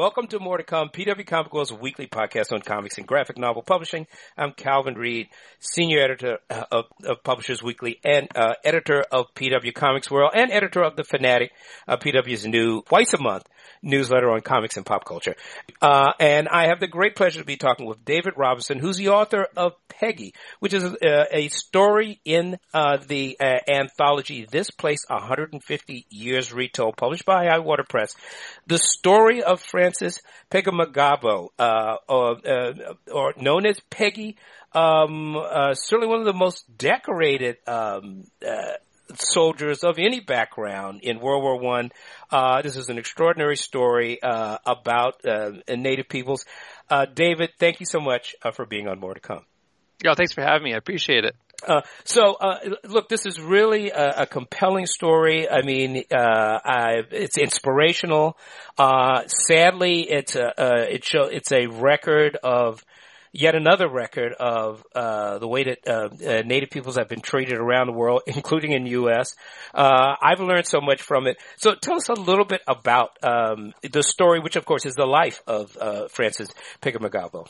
Welcome to More to Come, PW Comic World's weekly podcast on comics and graphic novel publishing. I'm Calvin Reid, senior editor uh, of, of Publishers Weekly and uh, editor of PW Comics World and editor of The Fanatic, uh, PW's new twice a month newsletter on comics and pop culture. Uh, and I have the great pleasure to be talking with David Robinson, who's the author of Peggy, which is a, a story in uh, the uh, anthology This Place 150 Years Retold, published by Highwater Press. The story of Francis Pegahmagabow, uh, or, uh, or known as Peggy, um, uh, certainly one of the most decorated um, soldiers of any background in World War One. Uh, this is an extraordinary story uh, about uh, Native peoples. Uh, David, thank you so much uh, for being on More to Come. Yeah, thanks for having me. I appreciate it. Uh, so, look, this is really a, a compelling story. I mean, I, it's inspirational. sadly, it's a, it show, it's a record of yet another record of uh, the way that uh, uh, Native peoples have been treated around the world, including in the U.S. Uh, I've learned so much from it. So tell us a little bit about um, the story, which of course is the life of uh, Francis Pegahmagabow.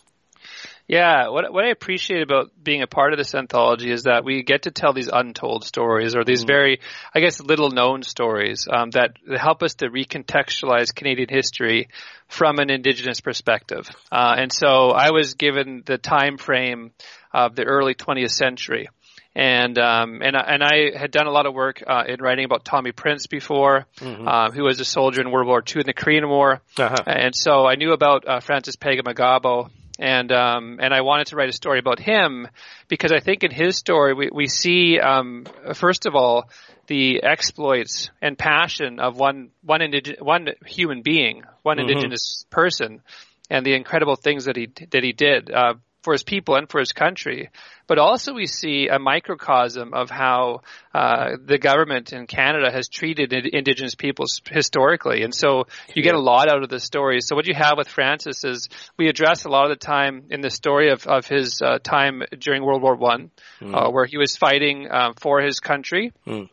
Yeah, what what I appreciate about being a part of this anthology is that we get to tell these untold stories, or these mm. very, I guess, little known stories um, that help us to recontextualize Canadian history from an Indigenous perspective. Uh, and so I was given the time frame of the early 20th century and um, and and I had done a lot of work uh, in writing about Tommy Prince before, mm-hmm. uh, who was a soldier in World War II in the Korean War, uh-huh. and so I knew about uh, Francis Pegahmagabow and um, and I wanted to write a story about him because I think in his story we we see um, first of all the exploits and passion of one one indig- one human being, one mm-hmm. indigenous person, and the incredible things that he that he did. Uh, for his people and for his country. But also we see a microcosm of how uh, the government in Canada has treated Indigenous peoples historically. And so you get a lot out of the story. So what you have with Francis is we address a lot of the time in the story of, of his uh, time during World War One, mm. uh, where he was fighting uh, for his country. Mm.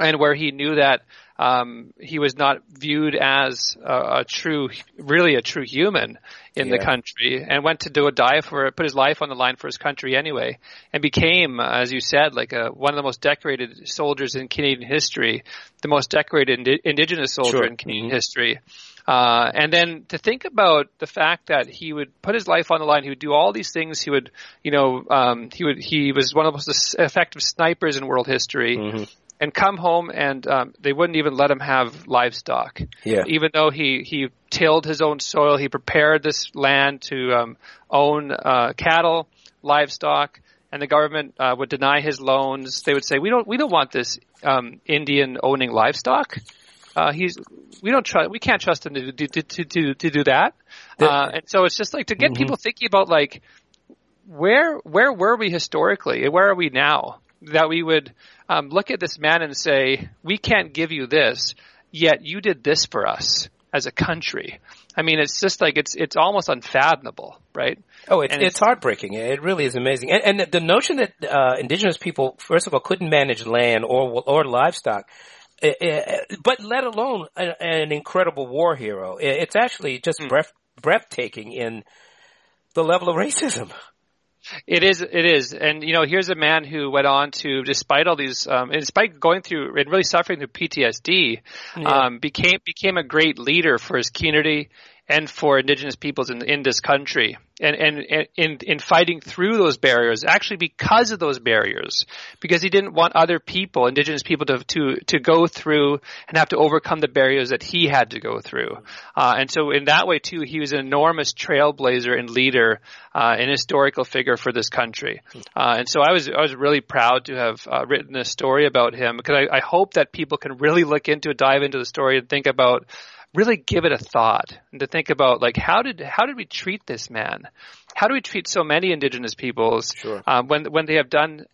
And where he knew that um, he was not viewed as a, a, true, really a true human in yeah. the country, and went to do a dive for, put his life on the line for his country anyway, and became, as you said, like a, one of the most decorated soldiers in Canadian history, the most decorated indi- Indigenous soldier sure. in Canadian mm-hmm. history. Uh, and then to think about the fact that he would put his life on the line, he would do all these things. He would, you know, um, he would, he was one of the most effective snipers in world history. Mm-hmm and come home and um, they wouldn't even let him have livestock. Yeah. Even though he he tilled his own soil, he prepared this land to um, own uh, cattle, livestock, and the government uh, would deny his loans. They would say, "We don't we don't want this um, Indian owning livestock." Uh, he's we don't trust we can't trust him to do to to, to do that. Uh, and so it's just like to get mm-hmm. people thinking about like where where were we historically and where are we now that we would um, look at this man and say, we can't give you this, yet you did this for us as a country. I mean, it's just like it's it's almost unfathomable, right? Oh, it's, it's, it's heartbreaking. It really is amazing. And, and the notion that uh, indigenous people, first of all, couldn't manage land or or livestock, uh, uh, but let alone an, incredible war hero. It's actually just mm. breath, breathtaking in the level of racism. It is, it is, and you know, here's a man who went on to, despite all these, um, despite going through and really suffering through PTSD, yeah. um, became became a great leader for his community and for indigenous peoples in, in this country and, and, and in, in fighting through those barriers, actually because of those barriers, because he didn't want other people, indigenous people to, to, to go through and have to overcome the barriers that he had to go through. Uh, and so in that way too, he was an enormous trailblazer and leader, uh, an historical figure for this country. Uh, and so I was, I was really proud to have uh, written this story about him because I, I hope that people can really look into it, dive into the story and think about really give it a thought and to think about like how did how did we treat this man? How do we treat so many indigenous peoples sure. uh, when when they have done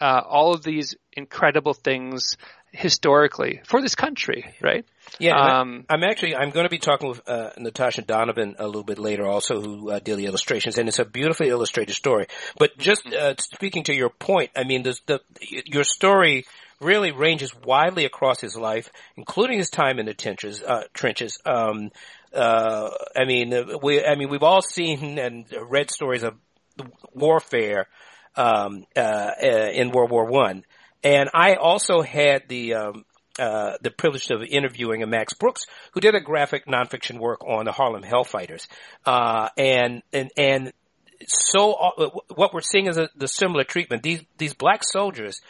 uh, all of these incredible things historically for this country, right? Yeah, um, I'm actually I'm going to be talking with uh, Natasha Donovan a little bit later, also who uh, did the illustrations, and it's a beautifully illustrated story. But just mm-hmm. uh, speaking to your point, I mean, the, the your story really ranges widely across his life, including his time in the trenches. Uh, trenches. Um, uh, I mean, we, I mean, we've all seen and read stories of warfare, um, uh, uh in World War One. And I also had the, um, uh, the privilege of interviewing a Max Brooks, who did a graphic nonfiction work on the Harlem Hellfighters. Uh, and, and, and so, uh, what we're seeing is a, the similar treatment. These, these black soldiers,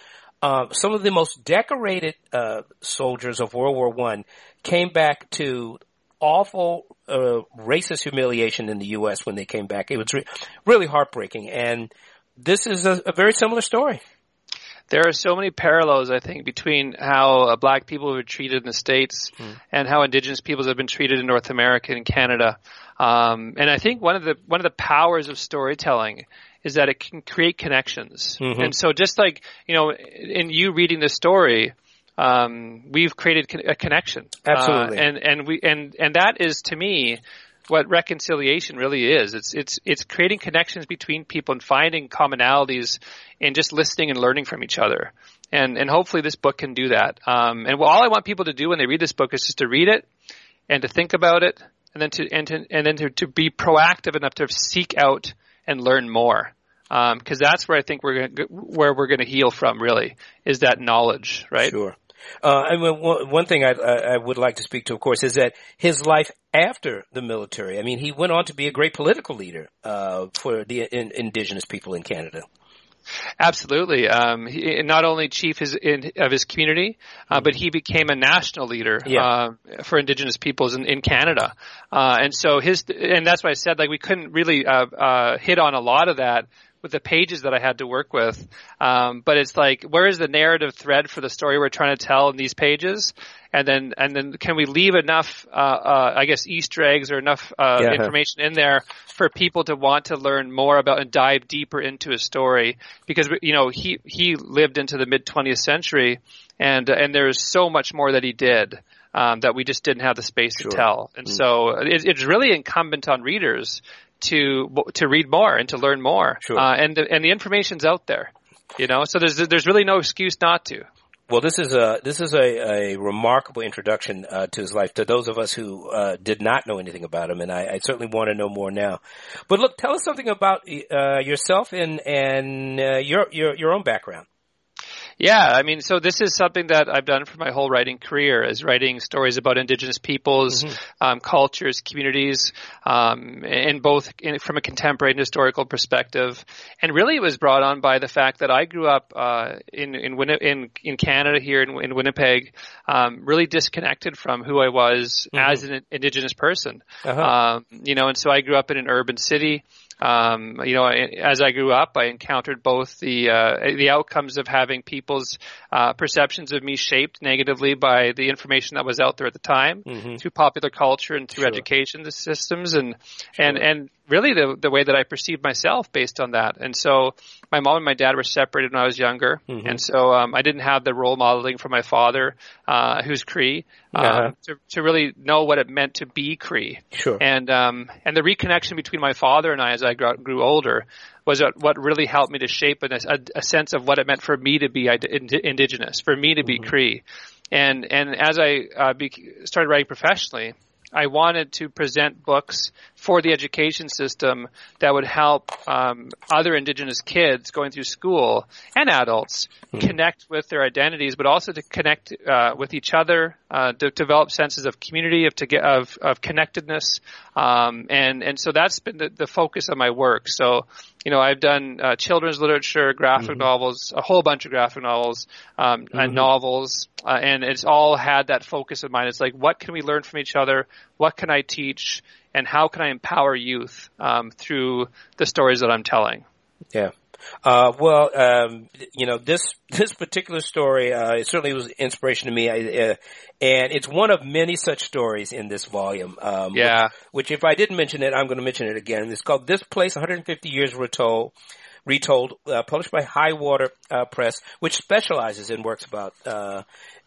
uh, some of the most decorated, uh, soldiers of World War One came back to awful, uh, racist humiliation in the U.S. when they came back. It was re- really heartbreaking. And this is a, a very similar story there are so many parallels, I think, between how uh, black people were treated in the States mm. and how indigenous peoples have been treated in North America and Canada. Um, and I think one of the, one of the powers of storytelling is that it can create connections. Mm-hmm. And so just like, you know, in you reading the story, um, we've created a connection. Absolutely. Uh, and, and we, and, and that is to me, what reconciliation really is. It's it's it's creating connections between people and finding commonalities and just listening and learning from each other. And and hopefully this book can do that. Um, and all I want people to do when they read this book is just to read it and to think about it and then to and to, and then to, to be proactive enough to seek out and learn more. Because um, that's where I think we're gonna, where we're going to heal from. Really, is that knowledge, right? Sure. Uh, I mean, one thing I, I, would like to speak to, of course, is that his life after the military. I mean, he went on to be a great political leader uh, for the in, indigenous people in Canada. Absolutely. Um, he, not only chief his, in, of his community, uh, but he became a national leader yeah. uh, for Indigenous peoples in, in Canada. Uh, and so his, and that's why I said like we couldn't really uh, uh, hit on a lot of that with the pages that I had to work with. Um, but it's like, where is the narrative thread for the story we're trying to tell in these pages? And then, and then can we leave enough, uh, uh, I guess, Easter eggs or enough uh, yeah. information in there for people to want to learn more about and dive deeper into a story? Because you know, he he lived into the mid 20th century, and and there's so much more that he did. Um, that we just didn't have the space sure. to tell. And mm. so it, it's really incumbent on readers to to read more and to learn more. Sure. Uh, and and the information's out there, you know. So there's there's really no excuse not to. Well, this is a this is a, a remarkable introduction uh, to his life to those of us who uh, did not know anything about him, and I, I, certainly want to know more now. But look, tell us something about uh, yourself and and uh, your your your own background. Yeah, I mean, so this is something that I've done for my whole writing career is writing stories about indigenous peoples, mm-hmm. um, cultures, communities, um, in both in, from a contemporary and historical perspective. And really it was brought on by the fact that I grew up, uh, in, in, in, in Canada here in, in Winnipeg, um, really disconnected from who I was mm-hmm. as an indigenous person. Uh-huh. Um, you know, and so I grew up in an urban city. Um, you know, as I grew up, I encountered both the uh, the outcomes of having people's uh, perceptions of me shaped negatively by the information that was out there at the time mm-hmm. through popular culture and through sure. education systems, and sure. and and really the the way that I perceived myself based on that. And so my mom and my dad were separated when I was younger, mm-hmm. and so um, I didn't have the role modeling from my father, uh, who's Cree, uh-huh. to to really know what it meant to be Cree. Sure. And um and the reconnection between my father and I as I grew, grew older was what really helped me to shape a, a, a, sense of what it meant for me to be indigenous, for me to be mm-hmm. Cree. And and as I uh, be, started writing professionally, I wanted to present books for the education system that would help um, other Indigenous kids going through school and adults mm-hmm. connect with their identities, but also to connect uh, with each other, uh, to develop senses of community, of to get, of, of connectedness, um, and and so that's been the, the focus of my work. So you know, I've done uh, children's literature, graphic mm-hmm. novels, a whole bunch of graphic novels, um, mm-hmm. and novels, uh, and it's all had that focus in mind. It's like, what can we learn from each other? What can I teach? And how can I empower youth um, through the stories that I'm telling? Yeah. Uh, well, um, you know, this, this particular story, uh, it certainly was inspiration to me. I, uh, and it's one of many such stories in this volume. Um, yeah. Which, which, if I didn't mention it, I'm going to mention it again. It's called This Place 150 Years Retold. Retold, uh, published by Highwater uh, Press, which specializes in works about uh,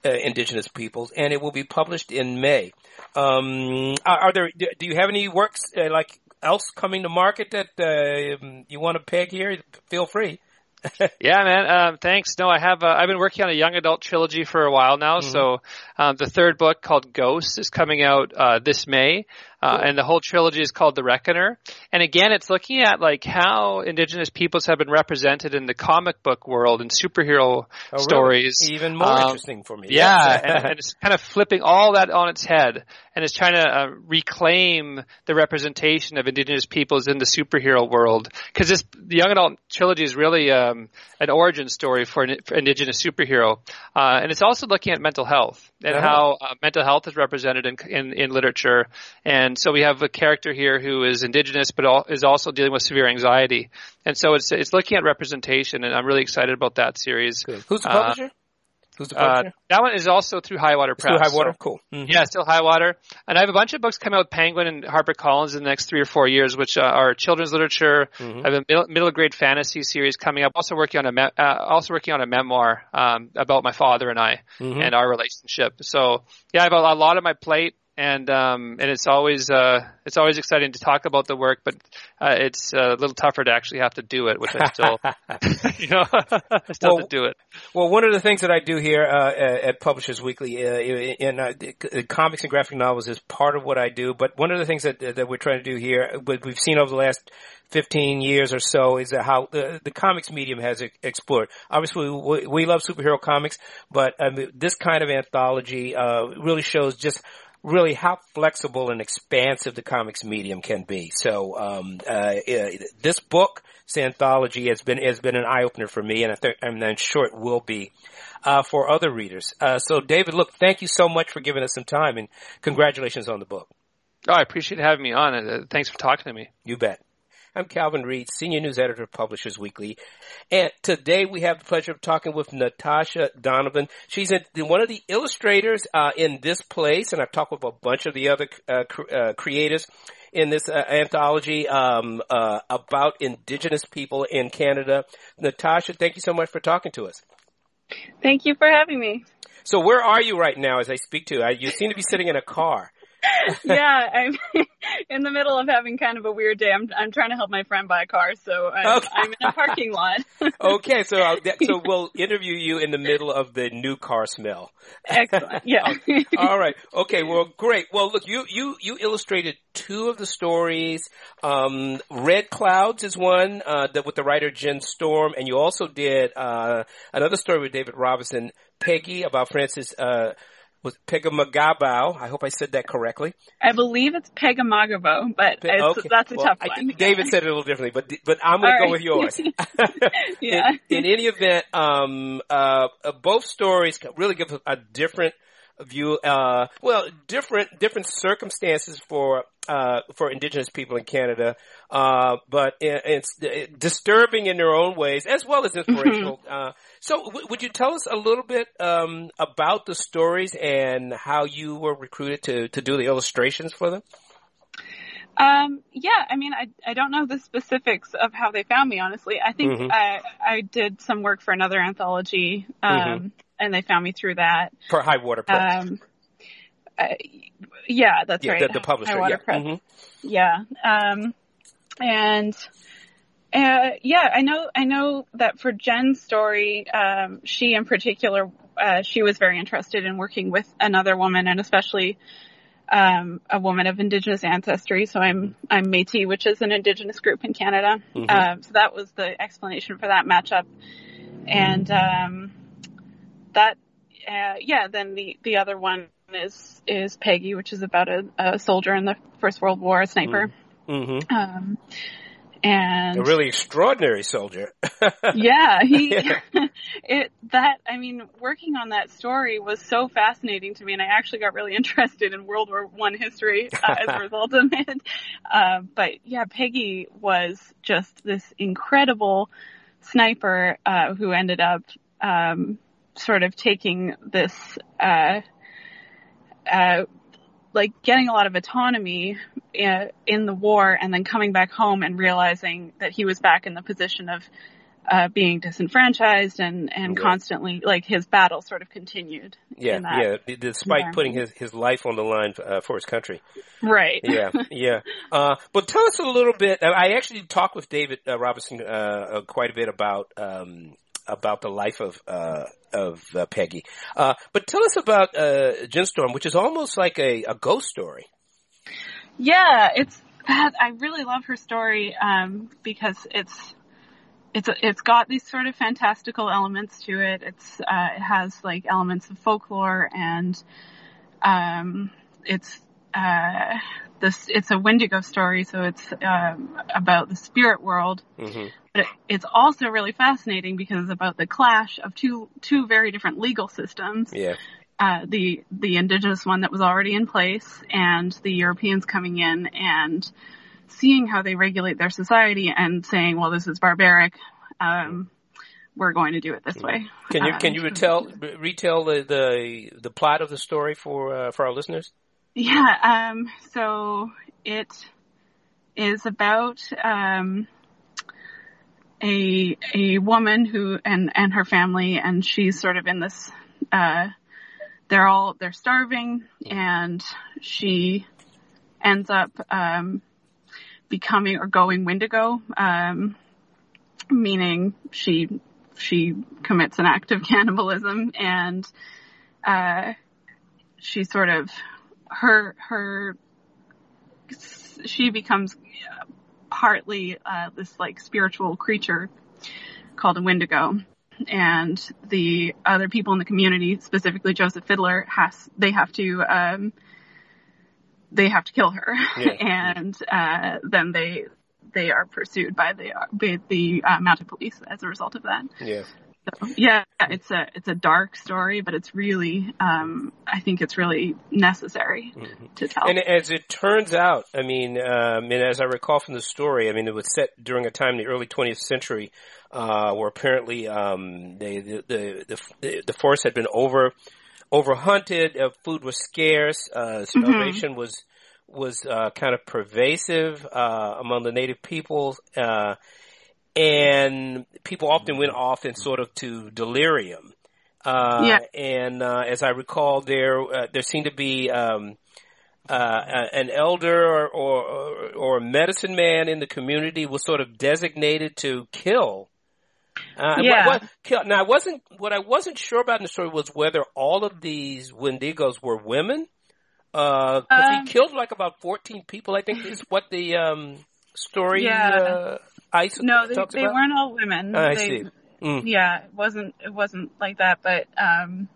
uh, indigenous peoples, and it will be published in May. Um, are, are, there? Do you have any works uh, like else coming to market that uh, you want to peg here? Feel free. yeah, man. Um, thanks. No, I have. Uh, I've been working on a young adult trilogy for a while now. Mm-hmm. So, um, the third book called Ghosts is coming out uh, this May. Uh, and the whole trilogy is called The Reckoner. And again, it's looking at like how indigenous peoples have been represented in the comic book world and superhero Oh, stories. really? Even more Um, interesting for me. Yeah, and, and it's kind of flipping all that on its head, and it's trying to uh, reclaim the representation of indigenous peoples in the superhero world. Because this the young adult trilogy is really um, an origin story for an for indigenous superhero, uh, and it's also looking at mental health and Uh-huh. how uh, mental health is represented in, in in literature. And so we have a character here who is indigenous, but al- is also dealing with severe anxiety. And so it's it's looking at representation, and I'm really excited about that series. Good. Who's the Uh, publisher? Who's the Uh, publisher? that one is also through Highwater Through Press. High Water. so- cool. Mhm. yeah, still Highwater. And I have a bunch of books coming out with Penguin and HarperCollins in the next three or four years, which uh, are children's literature. Mhm. I have a middle, middle grade fantasy series coming up. Also working on a me- uh, also working on a memoir um, about my father and I Mhm. and our relationship. So yeah, I have a, a lot on my plate. And um and it's always uh it's always exciting to talk about the work, but uh, it's uh, a little tougher to actually have to do it, which I still you know I still Well, have to do it. Well, one of the things that I do here uh, at Publishers Weekly uh, in uh, comics and graphic novels is part of what I do. But one of the things that that we're trying to do here, what we've seen over the last 15 years or so, is that how the, the comics medium has explored. Obviously, we, we love superhero comics, but mean, this kind of anthology uh, really shows just really how flexible and expansive the comics medium can be. So um, uh, uh, this book, this anthology, has been has been an eye opener for me, and I think and I'm sure it will be uh, for other readers. Uh, so, David, look, thank you so much for giving us some time, and congratulations on the book. Oh, I appreciate having me on, and uh, thanks for talking to me. You bet. I'm Calvin Reid, Senior News Editor of Publishers Weekly. And today we have the pleasure of talking with Natasha Donovan. She's a, one of the illustrators uh, in this place, and I've talked with a bunch of the other uh, cr- uh, creators in this uh, anthology um, uh, about Indigenous people in Canada. Natasha, thank you so much for talking to us. Thank you for having me. So where are you right now as I speak to you? You seem to be sitting in a car. yeah, I'm in the middle of having kind of a weird day. I'm I'm trying to help my friend buy a car, so I'm, Okay. I'm in a parking lot. Okay, so I'll, so we'll interview you in the middle of the new car smell. Excellent. Yeah. All right. Okay. Well, great. Well, look, you you you illustrated two of the stories. Um, Red Clouds is one uh, that with the writer Jen Storm, and you also did uh, another story with David Robinson, Peggy, about Francis. Uh, was Pegamagabao. I hope I said that correctly. I believe it's Pegamagavo, but Pe- it's, okay. that's a Well, tough I one. think David said it a little differently, but but I'm going to go right. with yours. Yeah. In, in any event, um, uh, uh, both stories really give a, a different view. Uh, well, different different circumstances for uh, for Indigenous people in Canada, uh, but it's disturbing in their own ways as well as inspirational. Uh, so, w- would you tell us a little bit um, about the stories and how you were recruited to to do the illustrations for them? Um, yeah, I mean, I, I don't know the specifics of how they found me, honestly. I think Mhm. I, I did some work for another anthology, um, Mhm. and they found me through that. For High Water Press. Um, uh, yeah, that's yeah, right. the, the publisher. Yeah. Mhm. Yeah. Um, and, uh, yeah, I know, I know that for Jen's story, um, she in particular, uh, she was very interested in working with another woman and especially, um, a woman of Indigenous ancestry. So I'm, I'm Métis, which is an Indigenous group in Canada. Mhm. Um, so that was the explanation for that matchup. And, um, that, uh, yeah, then the, the other one is, is Peggy, which is about a, a soldier in the First World War, a sniper. Mhm. Um, and A really extraordinary soldier. yeah, he, Yeah. it, that, I mean, working on that story was so fascinating to me and I actually got really interested in World War One history uh, as a result of it. Uh, but yeah, Peggy was just this incredible sniper, uh, who ended up, um, sort of taking this, uh, like getting a lot of autonomy uh, in the war and then coming back home and realizing that he was back in the position of uh, being disenfranchised and, and constantly like his battle sort of continued. Yeah, yeah. Despite putting his, his life on the line uh, for his country. Right. Yeah, yeah. Uh, but tell us a little bit. I actually talked with David uh, Robinson uh, quite a bit about um, about the life of uh, of uh, Peggy. Uh, but tell us about uh, Jen Storm, which is almost like a, a ghost story. Yeah, it's I really love her story um, because it's it's it's got these sort of fantastical elements to it. It's uh, it has like elements of folklore and um, it's uh, this it's a Wendigo story, so it's um, about the spirit world. Mm-hmm. But it, it's also really fascinating because it's about the clash of two two very different legal systems. Yeah. Uh, the the indigenous one that was already in place, and the Europeans coming in and seeing how they regulate their society and saying, "Well, this is barbaric. Um, we're going to do it this way." Can you can you uh, retell retell the, the the plot of the story for uh, for our listeners? Yeah. Um, so it is about um, a a woman who and and her family, and she's sort of in this. Uh, they're all they're starving, and she ends up um, becoming or going Wendigo, um, meaning she she commits an act of cannibalism, and uh, she sort of her her she becomes partly uh, this like spiritual creature called a Wendigo, and the other people in the community, specifically Joseph Fiddler, has they have to um, they have to kill her, yeah. and uh, then they they are pursued by the by the uh, mounted police as a result of that. Yeah. So, yeah, it's a it's a dark story, but it's really um, I think it's really necessary mm-hmm. to tell. And as it turns out, I mean, um, and as I recall from the story, I mean, it was set during a time in the early 20th century uh, where apparently um, they, the, the the the forest had been over overhunted, uh, food was scarce, uh, mm-hmm. starvation mm-hmm. was was uh, kind of pervasive uh, among the native peoples uh, and people often went off in sort of to delirium. Uh, yeah. And uh, as I recall, there uh, there seemed to be um, uh, an elder or, or, or a medicine man in the community was sort of designated to kill. Uh, yeah. What, what, now, I wasn't what I wasn't sure about in the story was whether all of these Wendigos were women. Because um, he killed like about fourteen people, I think is what the um, story yeah. Uh, ice no, they, they about? weren't all women. I they, see. Mm. Yeah, it wasn't it wasn't like that, but um,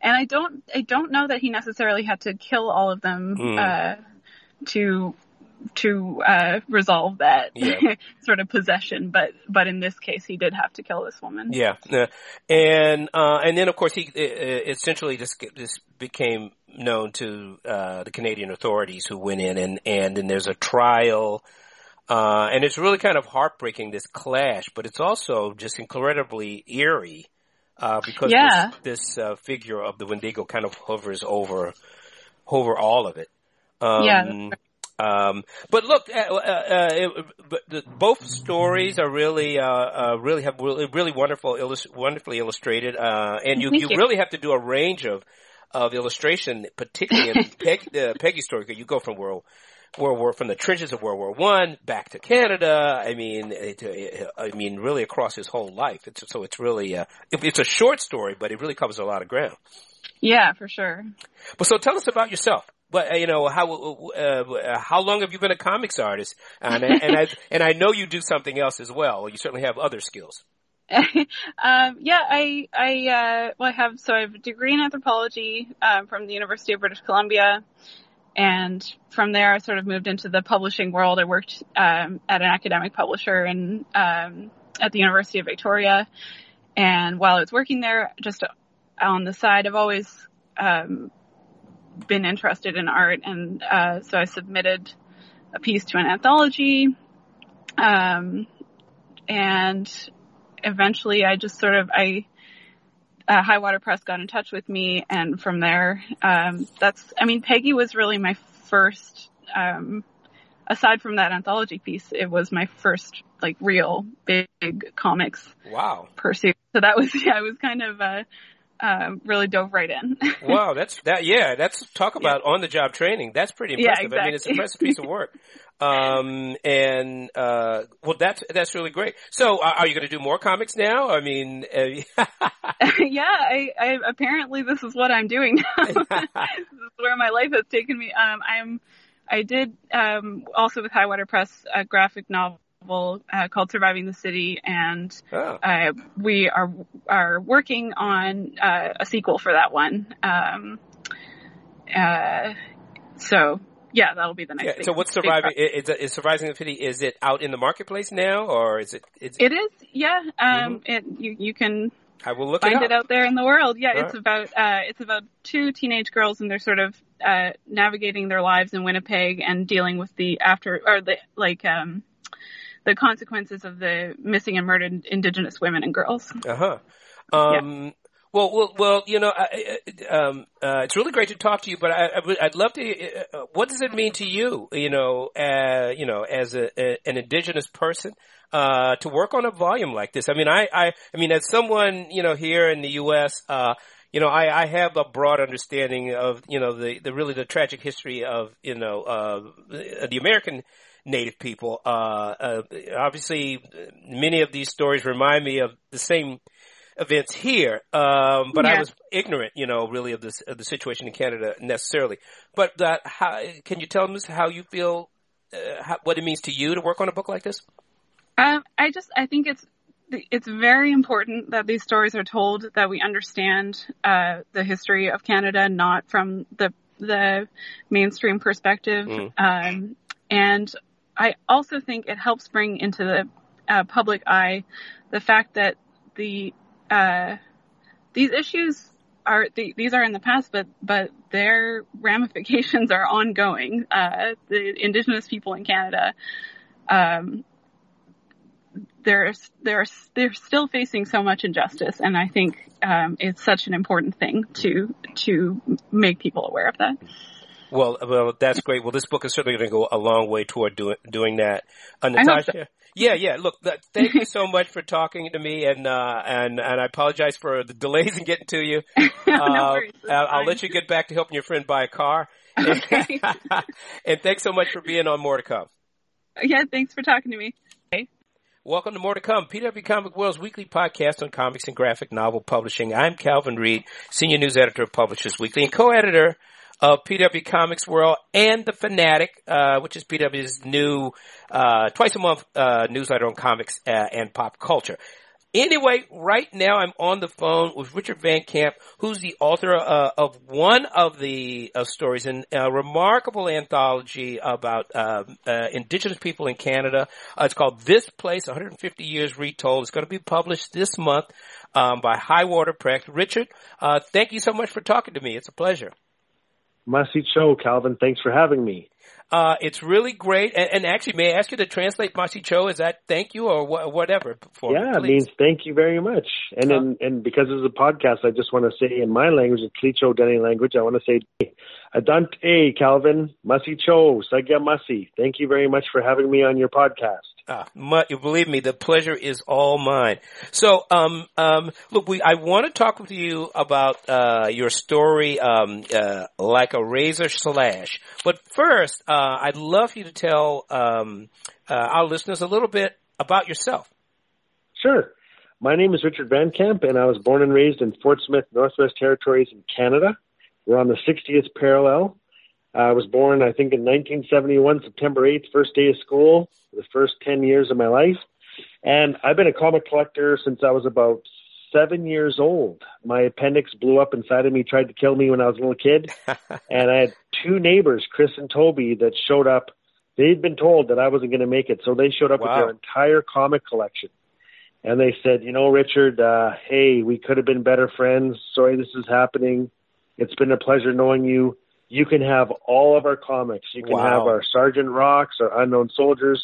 and I don't I don't know that he necessarily had to kill all of them mm. uh, to to uh, resolve that yeah. sort of possession, but but in this case, he did have to kill this woman. Yeah, and uh, and then of course he essentially just just became known to uh, the Canadian authorities who went in and and then there's a trial uh, and it's really kind of heartbreaking, this clash, but it's also just incredibly eerie, uh, because yeah. this, this uh, figure of the Wendigo kind of hovers over, over all of it. Um, yeah. Um, but look, uh, uh, uh it, but the, both stories are really, uh, uh, really have really, really wonderful, illust- wonderfully illustrated, uh, and you, you, you, really have to do a range of, of illustration, particularly in Peg, the Peggy story, because you go from World World War from the trenches of World War One back to Canada. I mean, it, it, I mean, really across his whole life. It's, so it's really uh, it's a short story, but it really covers a lot of ground. Yeah, for sure. But so tell us about yourself. But uh, you know how uh, how long have you been a comics artist? And and I and I know you do something else as well. You certainly have other skills. um, yeah, I I uh, well I have so I have a degree in anthropology um, from the University of British Columbia. And from there, I sort of moved into the publishing world. I worked um, at an academic publisher and um, at the University of Victoria. And while I was working there, just on the side, I've always um, been interested in art, and uh, so I submitted a piece to an anthology. Um, and eventually, I just sort of I uh, High Water Press got in touch with me, and from there, um, that's, I mean, Peggy was really my first, um, aside from that anthology piece, it was my first, like, real big, big comics. Wow. Pursuit. So that was, yeah, I was kind of, uh, uh, really dove right in. wow, that's that. Yeah, that's talk about yeah. on the job training. That's pretty impressive. Yeah, exactly. I mean, it's an impressive piece of work. Um, and, uh, well, that's, that's really great. So uh, are you going to do more comics now? I mean, uh, yeah, I, I, apparently this is what I'm doing now. this is where my life has taken me. Um, I'm, I did um, also with Highwater Press a graphic novel uh, called Surviving the City, and oh. uh, we are are working on uh, a sequel for that one. Um, uh, so yeah, that'll be the next. Yeah, so what's surviving? Is, is surviving the city? Is it out in the marketplace now, or is it? Is it, it is. Yeah. Um, mm-hmm. it you you can. I will look find it, it, out there in the world. Yeah, All it's right. about uh, it's about two teenage girls and they're sort of uh, navigating their lives in Winnipeg and dealing with the after or the like um, the consequences of the missing and murdered Indigenous women and girls. Uh huh. Um, yeah. Well, well, well, you know, I, um, uh, it's really great to talk to you, but I, would, I'd love to. Uh, what does it mean to you? You know, uh, you know, as a, a, an indigenous person, uh, to work on a volume like this. I mean, I, I, I mean, as someone, you know, here in the U.S., uh, you know, I, I have a broad understanding of, you know, the, the really the tragic history of, you know, uh, the American Native people. Uh, uh, obviously, many of these stories remind me of the same events here, um, but yeah. I was ignorant, you know, really of this of the situation in Canada necessarily. But that, how, can you tell us how you feel, uh, how, what it means to you to work on a book like this? Um, I just I think it's it's very important that these stories are told, that we understand uh, the history of Canada, not from the the mainstream perspective. Mm. Um, and I also think it helps bring into the uh, public eye the fact that the uh, these issues are the, these are in the past, but but their ramifications are ongoing. Uh, the Indigenous people in Canada, um, they're they're they're still facing so much injustice, and I think um, it's such an important thing to to make people aware of that. Well, well, that's great. Well, this book is certainly going to go a long way toward doing doing that. Uh, Natasha, so. Yeah, yeah. Look, thank you so much for talking to me, and uh, and and I apologize for the delays in getting to you. no uh, worries, I'll, I'll let you get back to helping your friend buy a car. Okay. and thanks so much for being on More to Come. Yeah, thanks for talking to me. Okay. Welcome to More to Come, PW Comic World's weekly podcast on comics and graphic novel publishing. I'm Calvin Reid, senior news editor of Publishers Weekly and co-editor of PW Comics World and The Fanatic, uh, which is PW's new, uh, twice a month, uh, newsletter on comics, uh, and pop culture. Anyway, right now I'm on the phone with Richard Van Camp, who's the author uh, of one of the uh, stories in a remarkable anthology about uh, uh indigenous people in Canada. Uh, it's called This Place: 150 Years Retold. It's going to be published this month um, by Highwater Press. Richard, uh, thank you so much for talking to me. It's a pleasure. Masi Cho, Calvin. Thanks for having me. Uh, it's really great. And, and, actually, may I ask you to translate Masi Cho? Is that thank you or wh- whatever? For yeah, it means thank you very much. And huh? in, and because it's a podcast, I just want to say in my language, the Tlicho Dene language, I want to say Adante, Calvin, Masi Cho, Sagya Masi. Thank you very much for having me on your podcast. Ah, you believe me, the pleasure is all mine. So, um, um, look, we, I want to talk with you about, uh, your story, um, uh, like a razor slash. But first, uh, I'd love you to tell, um, uh, our listeners a little bit about yourself. Sure. My name is Richard Van Camp, and I was born and raised in Fort Smith, Northwest Territories in Canada. We're on the 60th parallel. I was born, I think, in 1971, September 8th, first day of school, the first 10 years of my life. And I've been a comic collector since I was about seven years old. My appendix blew up inside of me, tried to kill me when I was a little kid. and I had two neighbors, Chris and Toby, that showed up. They'd been told that I wasn't going to make it, so they showed up wow. with their entire comic collection. And they said, you know, Richard, uh, hey, we could have been better friends. Sorry this is happening. It's been a pleasure knowing you you can have all of our comics. You can wow. have our Sergeant Rocks, our Unknown Soldiers,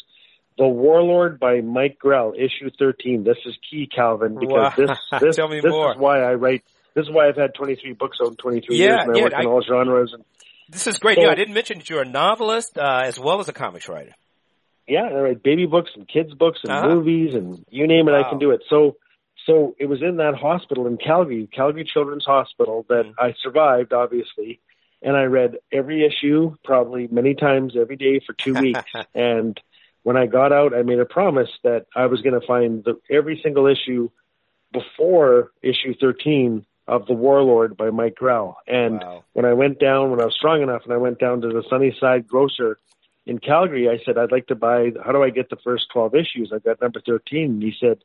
The Warlord by Mike Grell, issue 13. This is key, Calvin, because wow. this this, this more. is why I write. This is why I've had 23 books out in 23 yeah, years, and I yeah, work I, in all genres. And this is great. So, yeah, I didn't mention that you're a novelist uh, as well as a comics writer. Yeah, I write baby books and kids books and uh-huh. movies and you name it, wow. I can do it. So, so it was in that hospital in Calgary, Calgary Children's Hospital, that mm-hmm. I survived, obviously and I read every issue probably many times every day for two weeks. and when I got out, I made a promise that I was going to find the, every single issue before issue 13 of The Warlord by Mike Grell. And Wow. when I went down, when I was strong enough, and I went down to the Sunnyside grocer in Calgary, I said, I'd like to buy, how do I get the first 12 issues? I've got number 13. And he said,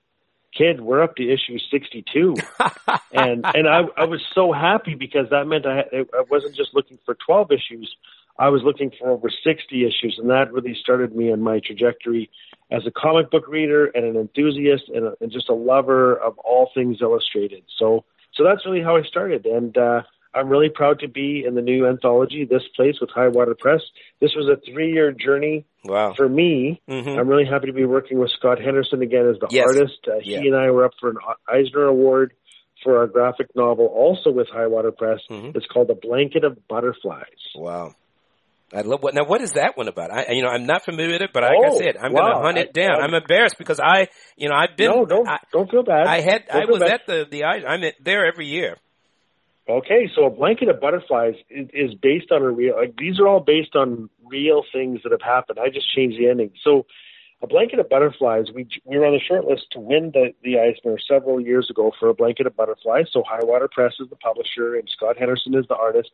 kid, we're up to issue 62. and, and I, I was so happy because that meant I, I wasn't just looking for 12 issues. I was looking for over 60 issues. And that really started me on my trajectory as a comic book reader and an enthusiast and, a, and just a lover of all things illustrated. So, so that's really how I started. And, uh, I'm really proud to be in the new anthology, This Place with High Water Press. This was a three year journey Wow. for me. Mhm. I'm really happy to be working with Scott Henderson again as the Yes. artist. Uh, Yeah. He and I were up for an Eisner Award for our graphic novel, also with High Water Press. Mhm. It's called The Blanket of Butterflies. Wow. I love what now. What is that one about? I, you know, I'm not familiar with it, but like I Oh, said, I'm wow. going to hunt it down. I- I'm embarrassed because I, you know, I've been. no, don't I, don't feel bad. I had. Don't I was bad. at the the. I- I'm at, there every year. Okay, so a blanket of butterflies is, is based on a real. Like these are all based on real things that have happened. I just changed the ending. So, a blanket of butterflies. We we were on the short list to win the the Eisner several years ago for a blanket of butterflies. So, High Water Press is the publisher, and Scott Henderson is the artist.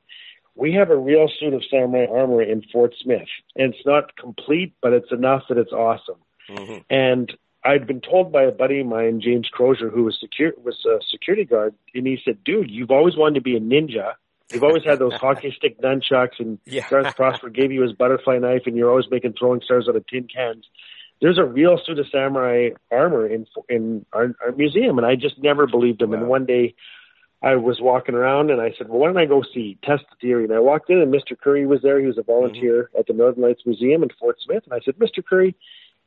We have a real suit of samurai armor in Fort Smith, and it's not complete, but it's enough that it's awesome. hmm And I'd been told by a buddy of mine, James Crozier, who was secure was a security guard, and he said, "Dude, you've always wanted to be a ninja. You've always had those hockey stick nunchucks, and Yeah. Garth Prosper gave you his butterfly knife, and you're always making throwing stars out of tin cans. There's a real suit of samurai armor in in our, our museum, and I just never believed him. Wow. And one day, I was walking around, and I said, "Well, why don't I go see test the theory?" And I walked in, and Mr. Curry was there. He was a volunteer mm-hmm. at the Northern Life Museum in Fort Smith, and I said, "Mr. Curry."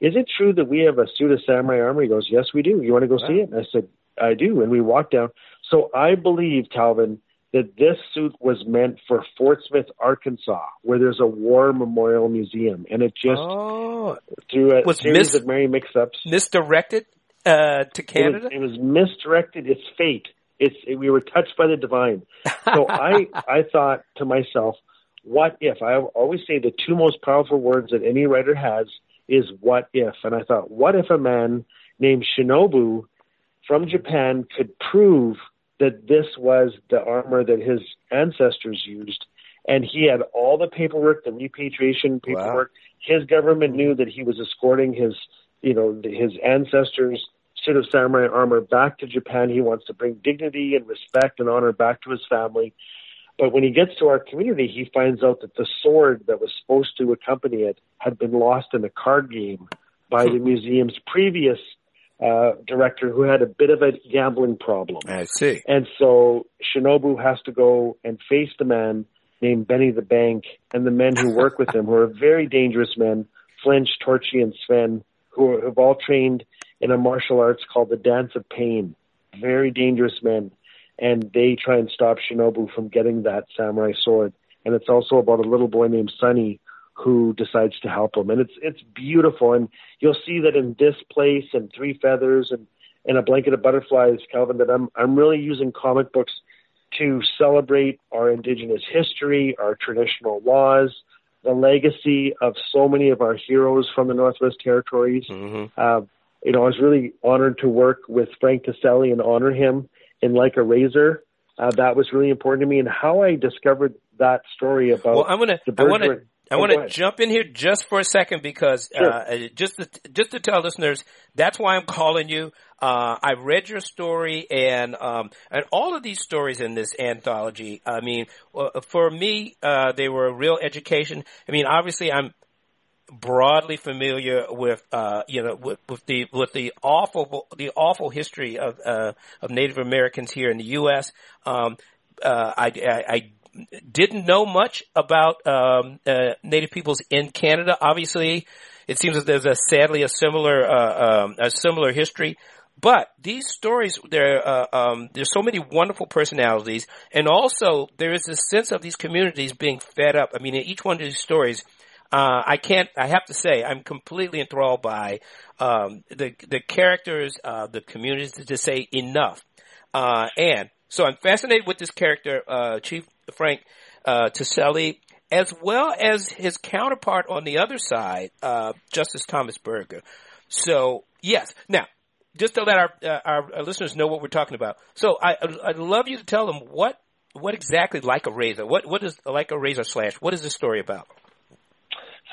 Is it true that we have a suit of samurai armor? He goes, yes, we do. You want to go see it? And I said, I do. And we walked down. So I believe, Calvin, that this suit was meant for Fort Smith, Arkansas, where there's a war memorial museum. And it just, oh, through a Was series mis- of merry mix-ups, misdirected uh, to it Canada. was, it was misdirected. It's fate. It's we were touched by the divine. So I I thought to myself, what if? I always say the two most powerful words that any writer has is what if. And I thought, what if a man named Shinobu from Japan could prove that this was the armor that his ancestors used, and he had all the paperwork, the repatriation paperwork. His government knew that he was escorting his, you know, his ancestors' suit of samurai armor back to Japan. He wants to bring dignity and respect and honor back to his family. But when he gets to our community, he finds out that the sword that was supposed to accompany it had been lost in a card game by the museum's previous uh, director, who had a bit of a gambling problem. I see. And so Shinobu has to go and face the man named Benny the Bank and the men who work with him, who are very dangerous men, Flinch, Torchy, and Sven, who have all trained in a martial arts called the Dance of Pain. Very dangerous men. And they try and stop Shinobu from getting that samurai sword. And it's also about a little boy named Sunny who decides to help him. And it's it's beautiful. And you'll see that in this place and Three Feathers and, and a blanket of butterflies, Calvin, that I'm I'm really using comic books to celebrate our indigenous history, our traditional laws, the legacy of so many of our heroes from the Northwest Territories. hmm Uh, you know, I was really honored to work with Frank T'Seleie and honor him in Like a Razor. Uh, that was really important to me, and how I discovered that story about Well, I'm gonna. the I want to. I Oh, want to jump in here just for a second because Sure. uh, just to, just to tell listeners that's why I'm calling you. Uh, I read your story and um, and all of these stories in this anthology. I mean, uh, for me, uh, they were a real education. I mean, obviously, I'm broadly familiar with uh, you know with, with the with the awful the awful history of uh, of Native Americans here in the U.S. Um, uh, I, I, I didn't know much about um, uh, Native peoples in Canada. Obviously, it seems that there's a sadly a similar uh, um, a similar history. But these stories, there, uh, um, there's so many wonderful personalities, and also there is a sense of these communities being fed up. I mean, in each one of these stories, uh, I can't. I have to say, I'm completely enthralled by um, the the characters, uh, the communities. To say enough, uh, and so I'm fascinated with this character, uh, Chief Frank uh, as well as his counterpart on the other side, uh, Justice Thomas Berger. So yes, now just to let our, uh, our, our listeners know what we're talking about. So I I'd love you to tell them what what exactly like a razor. What what is like a razor slash? What is this story about?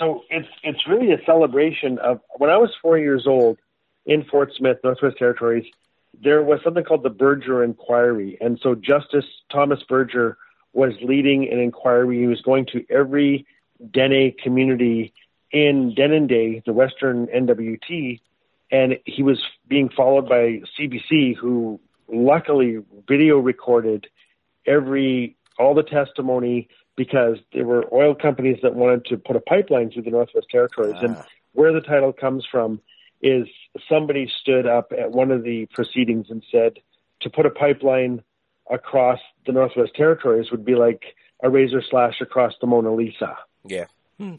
So it's it's really a celebration of when I was four years old in Fort Smith, Northwest Territories. There was something called the Berger Inquiry, and so Justice Thomas Berger was leading an inquiry. He was going to every Dene community in Denendeh, the Western NWT, and he was being followed by CBC, who luckily video recorded every all the testimony because there were oil companies that wanted to put a pipeline through the Northwest Territories. And ah. where the title comes from is somebody stood up at one of the proceedings and said to put a pipeline across the Northwest Territories would be like a razor slash across the Mona Lisa. Yeah. Hmm.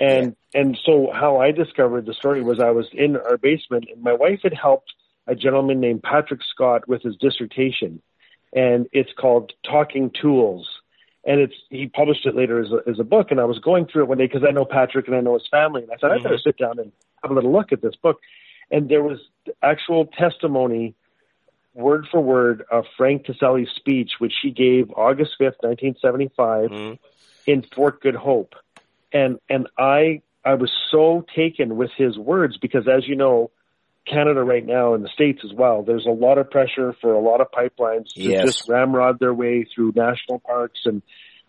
And yeah. and so how I discovered the story was I was in our basement and my wife had helped a gentleman named Patrick Scott with his dissertation, and it's called Talking Tools. And it's he published it later as a, as a book, and I was going through it one day because I know Patrick and I know his family, and I thought mm-hmm. I better sit down and have a little look at this book. And there was actual testimony, word for word, of Frank T'Seleie's speech, which he gave August fifth, nineteen seventy five, mm-hmm. in Fort Good Hope and and I I was so taken with his words because as you know, Canada right now and the states as well, there's a lot of pressure for a lot of pipelines to yes. just ramrod their way through national parks and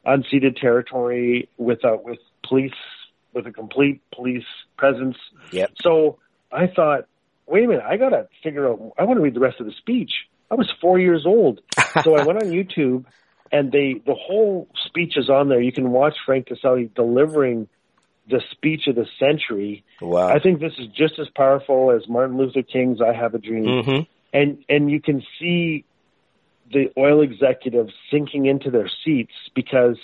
unceded territory with a with police with a complete police presence. Yep. So I thought, wait a minute, I gotta figure out. I want to read the rest of the speech. I was four years old, so I went on YouTube and they the whole speech is on there. You can watch Frank T'Seleie delivering the speech of the century. Wow. I think this is just as powerful as Martin Luther King's "I Have a Dream," mm-hmm. and and you can see the oil executives sinking into their seats because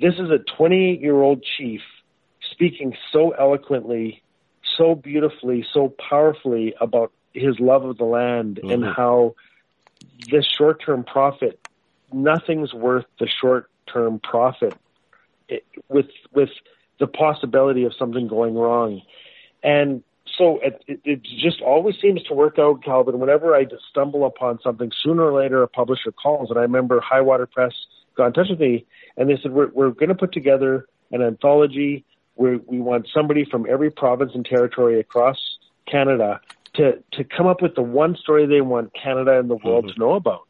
this is a 28 year old chief speaking so eloquently, so beautifully, so powerfully about his love of the land mm-hmm. and how this short term profit nothing's worth the short term profit it, with with the possibility of something going wrong. And so it, it, it just always seems to work out, Calvin. Whenever I just stumble upon something, sooner or later a publisher calls. And I remember Highwater Press got in touch with me and they said, We're, we're going to put together an anthology where we want somebody from every province and territory across Canada to, to come up with the one story they want Canada and the world mm-hmm. to know about.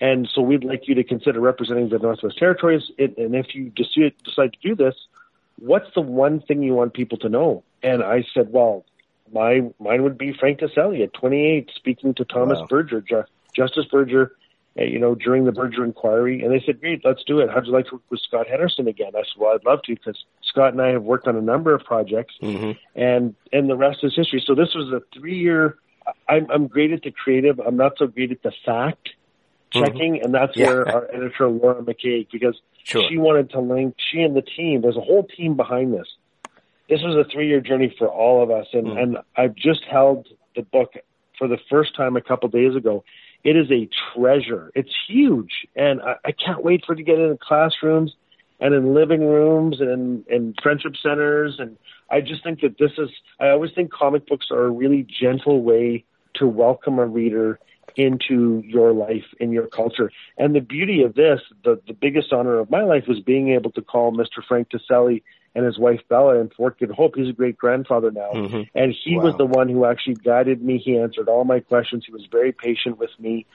And so we'd like you to consider representing the Northwest Territories. and if you decide to do this, what's the one thing you want people to know? And I said, well, my mine would be Frank T'Seleie at 28 speaking to Thomas wow. Berger, Ju- Justice Berger, uh, you know, during the Berger inquiry. And they said, great, let's do it. How'd you like to work with Scott Henderson again? I said, well, I'd love to because Scott and I have worked on a number of projects mm-hmm. and, and the rest is history. So this was a three year, I'm, I'm great at the creative. I'm not so great at the fact. Checking, mm-hmm. and that's yeah. where our editor Laura McCaig, because sure. she wanted to link she and the team. There's a whole team behind this. This was a three-year journey for all of us, and mm. and I've just held the book for the first time a couple days ago. It is a treasure. It's huge, and I, I can't wait for it to get into classrooms and in living rooms and in friendship centers. And I just think that this is. I always think comic books are a really gentle way to welcome a reader into your life in your culture. And the beauty of this, the, the biggest honor of my life was being able to call Mr. Frank T'Seleie and his wife Bella in Fort Good Hope. He's a great grandfather now. Mm-hmm. And he wow. was the one who actually guided me. He answered all my questions. He was very patient with me.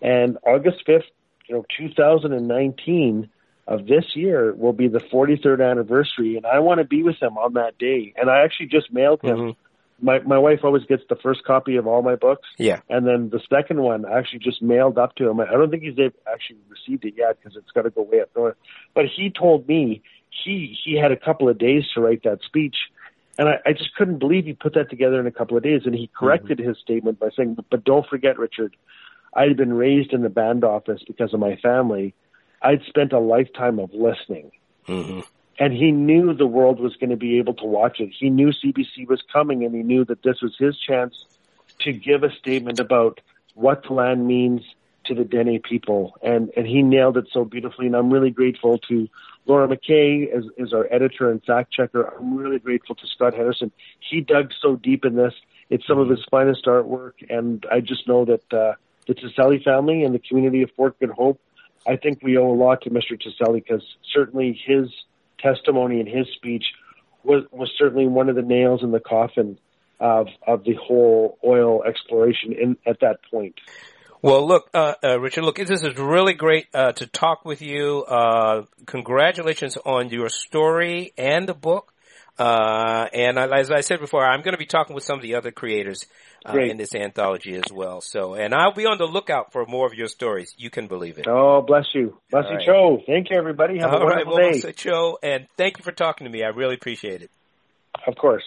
And August 5th, you know, 2019 of this year will be the 43rd anniversary. And I want to be with him on that day. And I actually just mailed him mm-hmm my my wife always gets the first copy of all my books. Yeah. And then the second one I actually just mailed up to him. I don't think he's actually received it yet because it's got to go way up north. But he told me he he had a couple of days to write that speech, and I, I just couldn't believe he put that together in a couple of days. And he corrected mm-hmm. his statement by saying, "But don't forget, Richard, I had been raised in the band office because of my family. I'd spent a lifetime of listening." Mm-hmm and he knew the world was going to be able to watch it. He knew CBC was coming, and he knew that this was his chance to give a statement about what land means to the Dene people, and and he nailed it so beautifully. And I'm really grateful to Laura McKay as, as our editor and fact checker. I'm really grateful to Scott Henderson. He dug so deep in this. It's some of his finest artwork, and I just know that uh, the T'Seleie family and the community of Fort Good Hope, I think we owe a lot to Mr. T'Seleie because certainly his testimony and his speech was was certainly one of the nails in the coffin of of the whole oil exploration in at that point. Well, look, uh, uh, Richard, look, this is really great uh, to talk with you. Uh, congratulations on your story and the book. Uh, and as I said before, I'm going to be talking with some of the other creators uh, in this anthology as well. So, and I'll be on the lookout for more of your stories. You can believe it. Oh, bless you, bless All you, right. Cho. Thank you, everybody. Have All a wonderful right, well, day, Cho, and thank you for talking to me. I really appreciate it. Of course.